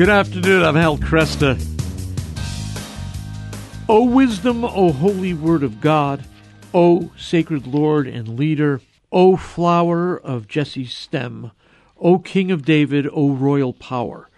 Good afternoon. I'm Al Kresta. O wisdom, O holy word of God, O sacred Lord and leader, O flower of Jesse's stem, O King of David, O royal power,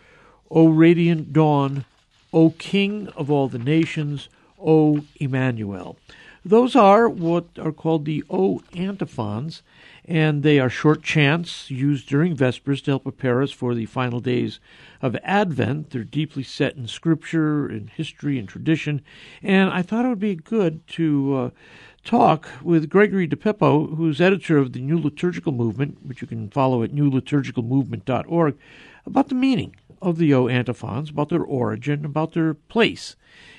O radiant dawn, O King of all the nations, O Emmanuel. Those are what are called the O antiphons, and they are short chants used during Vespers to help prepare us for the final days of Advent. They're deeply set in Scripture, in history, and tradition, and I thought it would be good to uh, talk with Gregory di Pippo, who's editor of the New Liturgical Movement, which you can follow at newliturgicalmovement.org, about the meaning of the O antiphons, about their origin, about their place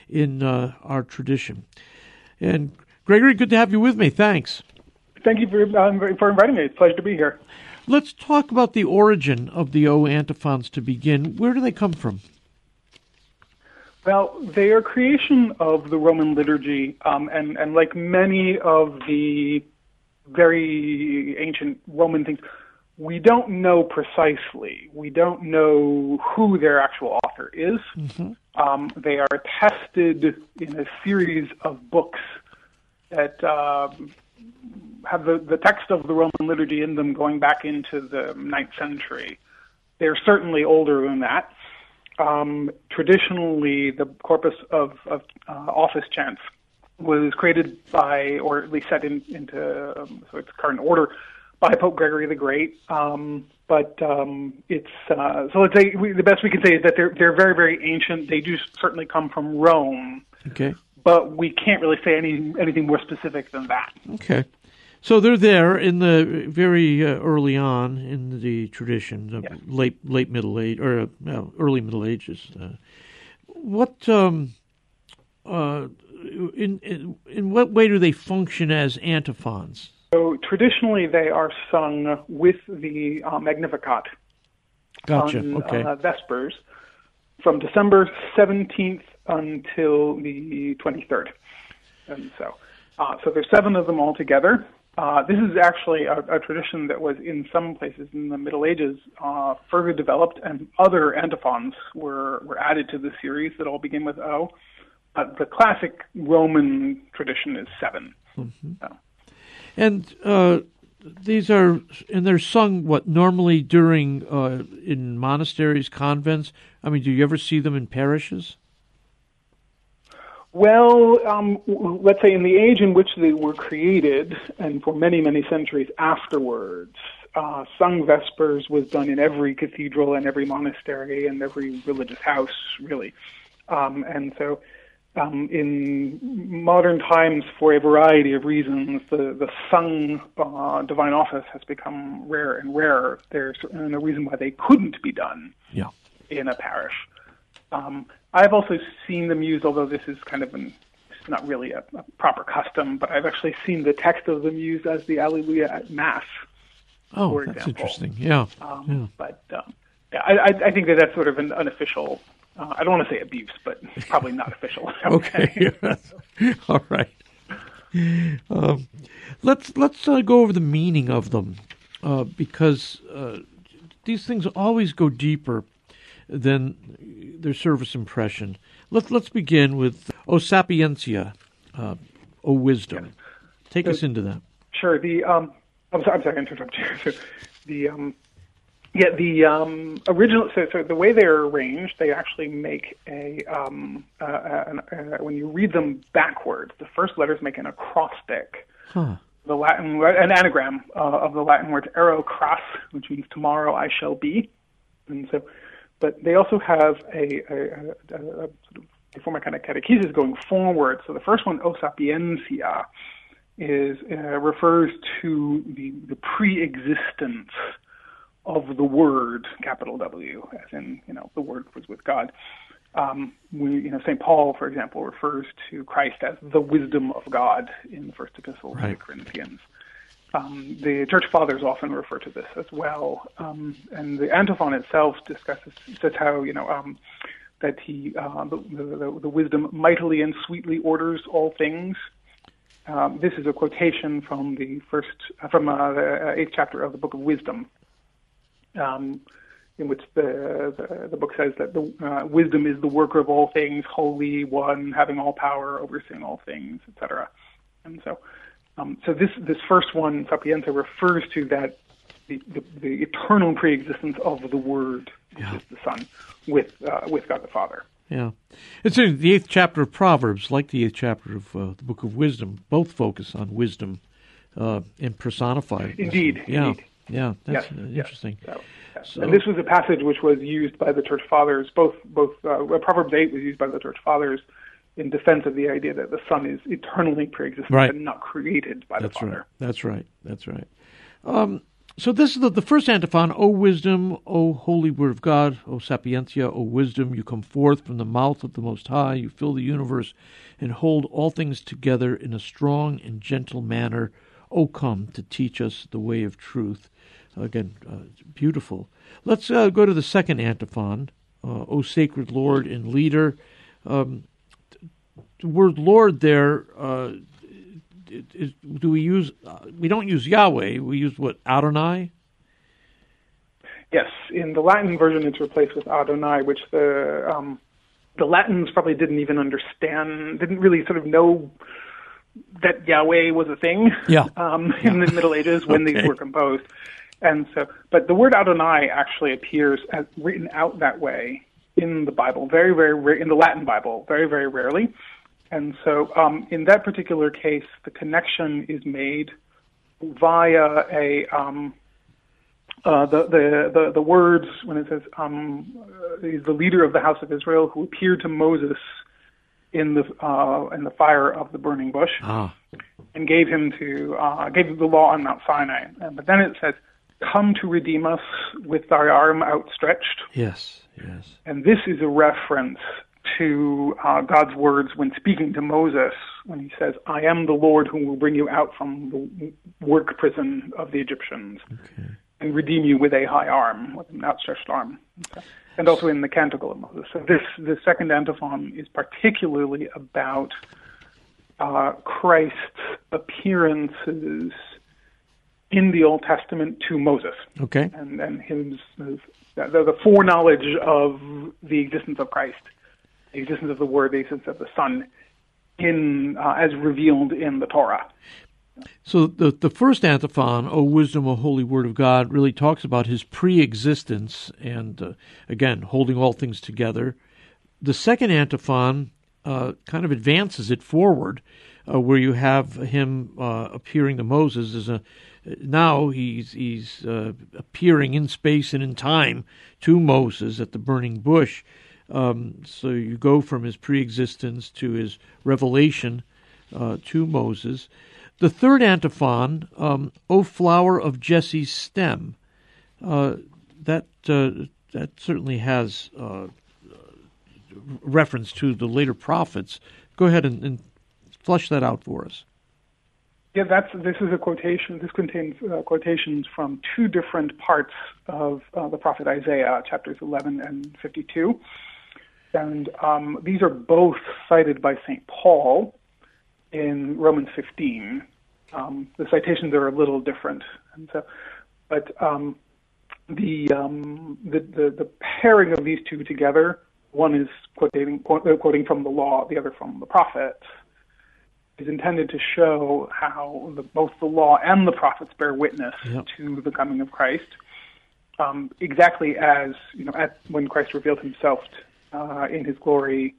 in uh, our tradition. And Gregory, good to have you with me. Thanks. Thank you for, um, for inviting me. It's a pleasure to be here. Let's talk about the origin of the O antiphons to begin. Where do they come from? Well, they are creation of the Roman liturgy, um, and, and like many of the very ancient Roman things, we don't know precisely. We don't know who their actual author is. Mm-hmm. Um, they are tested in a series of books that uh, have the, the text of the Roman liturgy in them going back into the ninth century. They're certainly older than that. Um, traditionally, the corpus of, of uh, office chants was created by, or at least set in, into um, so its current order, by Pope Gregory the Great. Um, but um, it's uh, so let's say we, the best we can say is that they're they're very very ancient. They do certainly come from Rome. Okay. But we can't really say any anything more specific than that. Okay. So they're there in the very uh, early on in the tradition, the late late Middle Age or uh, early Middle Ages. Uh, what um, uh, in, in in what way do they function as antiphons? So traditionally, they are sung with the uh, Magnificat gotcha. on okay. uh, Vespers from December 17th until the 23rd. And so, uh, so there's seven of them all together. Uh, this is actually a, a, tradition that was in some places in the Middle Ages uh, further developed, and other antiphons were, were added to the series that all begin with O. But the classic Roman tradition is 7 mm-hmm. so. And uh, these are, and they're sung what normally during uh, in monasteries, convents. I mean, do you ever see them in parishes? Well, um, let's say in the age in which they were created, and for many, many centuries afterwards, uh, sung vespers was done in every cathedral and every monastery and every religious house, really. Um, and so um, in modern times, for a variety of reasons, the, the sung uh, divine office has become rare and rarer. There's no reason why they couldn't be done yeah. in a parish. Um, I've also seen them used, although this is kind of an it's not really a, a, proper custom, but I've actually seen the text of them used as the Alleluia at Mass. Oh, for that's example. interesting. Yeah. Um, yeah. But um, yeah, I, I think that that's sort of an unofficial uh, I don't want to say abuse, but probably not official. okay. All right. Um, let's let's uh, go over the meaning of them, uh, because uh, these things always go deeper than their surface impression. Let's let's begin with O Sapientia, uh, O Wisdom. Yes. Take so, us into that. Sure. The um, I'm sorry. I'm sorry. I interrupted. the um, yeah, the um, original. So, so the way they're arranged, they actually make a um, uh, uh, uh, when you read them backwards, the first letters make an acrostic. Huh. The Latin, an anagram uh, of the Latin words "ero cras," which means "tomorrow I shall be," and so. But they also have a, a, a, a sort of they form a kind of catechesis going forward. So the first one, "O sapientia," is uh, refers to the the pre-existence of the Word, capital W, as in you know the Word was with God. Um, we, you know, St. Paul, for example, refers to Christ as the wisdom of God in the first epistle right. to the Corinthians. Um, the church fathers often refer to this as well, um, and the antiphon itself discusses says how you know um, that he uh, the, the, the, wisdom mightily and sweetly orders all things. Um, this is a quotation from the first from uh, the eighth chapter of the Book of Wisdom, um, in which the, the, the book says that the uh, wisdom is the worker of all things, holy one, having all power, overseeing all things, etc. And so, um, so this this first one, Sapienza, refers to that the, the, the eternal preexistence of the Word, which Yeah. is the Son, with uh, with God the Father. Yeah. It's in the eighth chapter of Proverbs, like the eighth chapter of uh, the book of wisdom. Both focus on wisdom uh, and personify. Indeed, Yeah. indeed. Yeah. That's Yes, interesting. So, yes. So- and this was a passage which was used by the church fathers. Both both uh, Proverbs eight was used by the church fathers in defense of the idea that the Son is eternally preexistent Right. and not created by That's the Father. right. That's right. That's right. Um, so this is the, the first antiphon. O wisdom, O holy word of God, O sapientia, O wisdom, you come forth from the mouth of the Most High. You fill the universe and hold all things together in a strong and gentle manner. O come to teach us the way of truth. Again, uh, beautiful. Let's uh, go to the second antiphon. Uh, o sacred Lord and leader. Um, the word Lord there uh, do we use? Uh, we don't use Yahweh. We use what Adonai. Yes, in the Latin version, it's replaced with Adonai, which the um, the Latins probably didn't even understand, didn't really sort of know that Yahweh was a thing. Yeah. Um, in the Middle Ages when Okay. these were composed, and so, but the word Adonai actually appears as written out that way in the Bible, very, very rare in the Latin Bible, very, very rarely. And so, um, in that particular case, the connection is made via a um, uh, the, the, the, the words when it says um, uh, he's the leader of the house of Israel who appeared to Moses in the uh, in the fire of the burning bush Ah, and gave him to uh, gave him the law on Mount Sinai. But then it says, "Come to redeem us with thy arm outstretched." yes, yes. And this is a reference to uh, God's words when speaking to Moses, when he says, I am the Lord who will bring you out from the work prison of the Egyptians Okay. And redeem you with a high arm, with an outstretched arm. And also in the Canticle of Moses. So this, the second antiphon is particularly about uh, Christ's appearances in the Old Testament to Moses Okay. and and his, his the, the foreknowledge of the existence of Christ, the existence of the Word, the existence of the Son, in uh, as revealed in the Torah. So the the first antiphon, "O wisdom, O holy word of God," really talks about his pre-existence and uh, again holding all things together. The second antiphon uh, kind of advances it forward, uh, where you have him uh, appearing to Moses as a now he's he's uh, appearing in space and in time to Moses at the burning bush. Um, so you go from his pre-existence to his revelation uh, to Moses. The third antiphon, um, "O flower of Jesse's stem," uh, that uh, that certainly has uh, reference to the later prophets. Go ahead and, and flush that out for us. Yeah, that's this is a quotation. This contains uh, quotations from two different parts of uh, the prophet Isaiah, chapters 11 and 52, and um, these are both cited by Saint Paul in Romans 15. Um, the citations are a little different, and so, but um, the, um, the the the pairing of these two together, one is quoting quoting from the law, the other from the prophets is intended to show how the, both the law and the prophets bear witness Yep. to the coming of Christ, um, exactly as you know at, when Christ revealed Himself uh, in His glory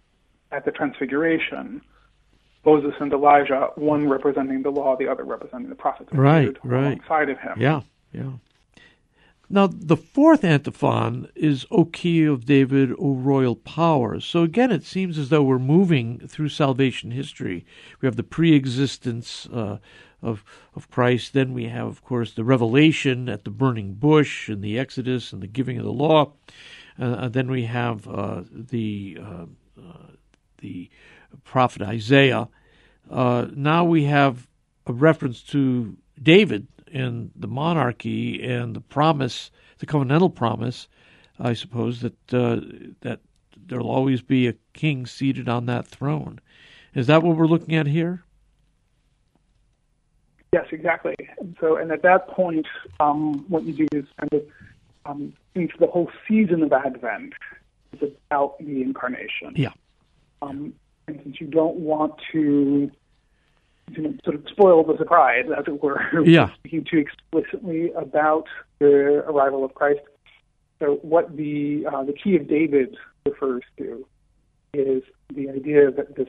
at the Transfiguration. Moses and Elijah, one representing the law, the other representing the prophets, Right, right. alongside of him. Yeah, yeah. Now, the fourth antiphon is O key of David, O royal power. So again, it seems as though we're moving through salvation history. We have the pre-existence uh, of of Christ. Then we have, of course, the revelation at the burning bush and the Exodus and the giving of the law. Uh, then we have uh, the uh, uh, the prophet Isaiah. Uh, now we have a reference to David and the monarchy and the promise, the covenantal promise, I suppose that uh, that there'll always be a king seated on that throne. Is that what we're looking at here? Yes, exactly. And so, and at that point, um, what you do is kind of um, the whole season of Advent is about the incarnation. Yeah. Um, and since you don't want to, you know, sort of spoil the surprise, as it were, yeah. speaking too explicitly about the arrival of Christ. So, what the uh, the key of David refers to is the idea that this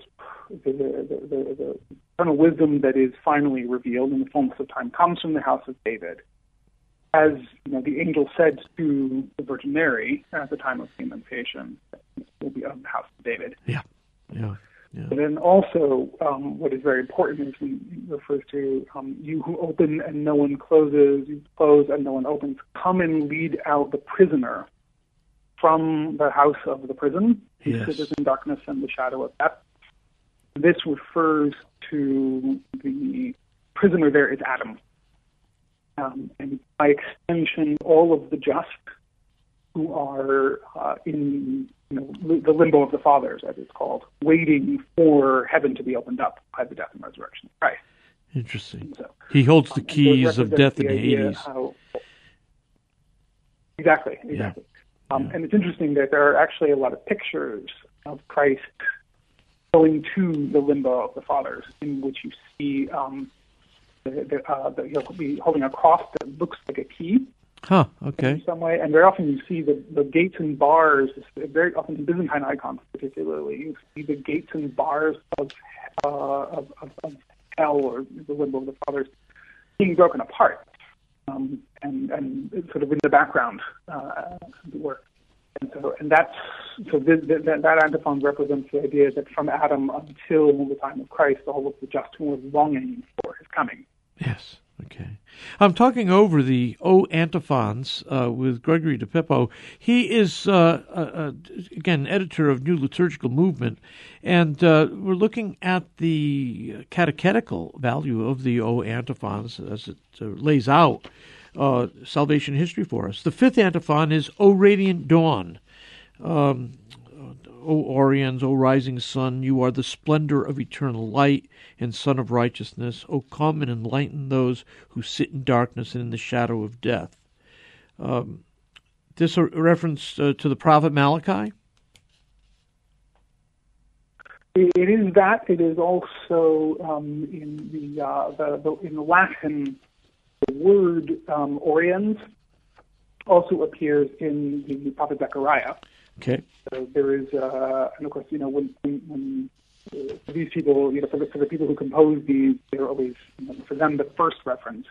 the, the, the, the eternal wisdom that is finally revealed in the fullness of time comes from the house of David. As you know, the angel said to the Virgin Mary at the time of the Annunciation, will be of the house of David. Yeah, yeah. Yeah. But then also, um, what is very important is he refers to um, you who open and no one closes, you close and no one opens. Come and lead out the prisoner from the house of the prison. He yes. sitteth in darkness and the shadow of death. This refers to the prisoner there is Adam. Um, and by extension, all of the just who are uh, in you know, the limbo of the fathers, as it's called, waiting for heaven to be opened up by the death and resurrection of Christ. Interesting. So, he holds the um, keys of death the and Hades. How, exactly, exactly. Yeah. Um, yeah. And it's interesting that there are actually a lot of pictures of Christ going to the limbo of the fathers, in which you see um, the, the, uh, the, he'll be holding a cross that looks like a key. Huh. Okay. In some way, and very often you see the, the gates and bars. Very often in Byzantine icons, particularly, you see the gates and bars of uh, of, of, of hell or the limbo of the fathers being broken apart, um, and and sort of in the background, uh, it were. And so, and that's so this, that that antiphon represents the idea that from Adam until the time of Christ, all of the just who were longing for his coming. Yes. Okay. I'm talking over the O antiphons uh, with Gregory di Pippo. He is, uh, uh, uh, again, editor of New Liturgical Movement, and uh, we're looking at the catechetical value of the O antiphons as it lays out salvation history for us. The fifth antiphon is O radiant dawn. Um, O Oriens, O rising sun, you are the splendor of eternal light and sun of righteousness. O come and enlighten those who sit in darkness and in the shadow of death. Um, this a reference uh, to the prophet Malachi? It is that. It is also um, in the, uh, the, the, in Latin. The word um, Oriens also appears in the prophet Zechariah. Okay. So there is, uh, and of course, you know, when, when, when uh, for these people, you know, for the, for the people who compose these, they're always, you know, for them, the first reference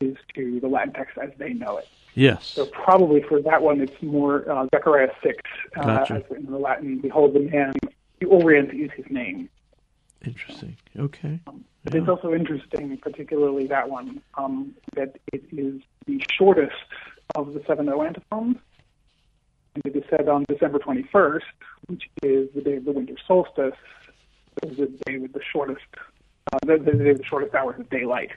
is to the Latin text as they know it. Yes. So probably for that one, it's more uh, Zechariah 6, uh, Gotcha. as in the Latin, behold the man, the Orient is his name. Interesting. Okay. But it's also interesting, particularly that one, um, that it is the shortest of the seven O antiphons. And it is said on December 21st, which is the day of the winter solstice, is the day with the shortest, uh, the, the day with the shortest hours of daylight.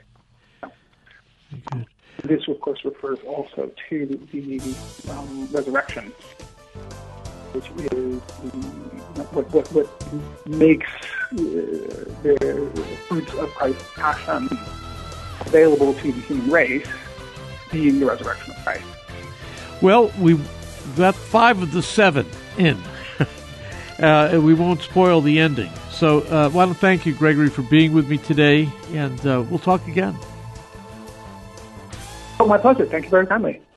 Good. This, of course, refers also to the um, resurrection, which is the, what, what, what makes uh, the fruits of Christ's passion available to the human race, being the resurrection of Christ. Well, we got five of the seven in. uh, we won't spoil the ending. So uh, I want to thank you, Gregory, for being with me today, and uh, we'll talk again. Oh, my pleasure. Thank you very kindly.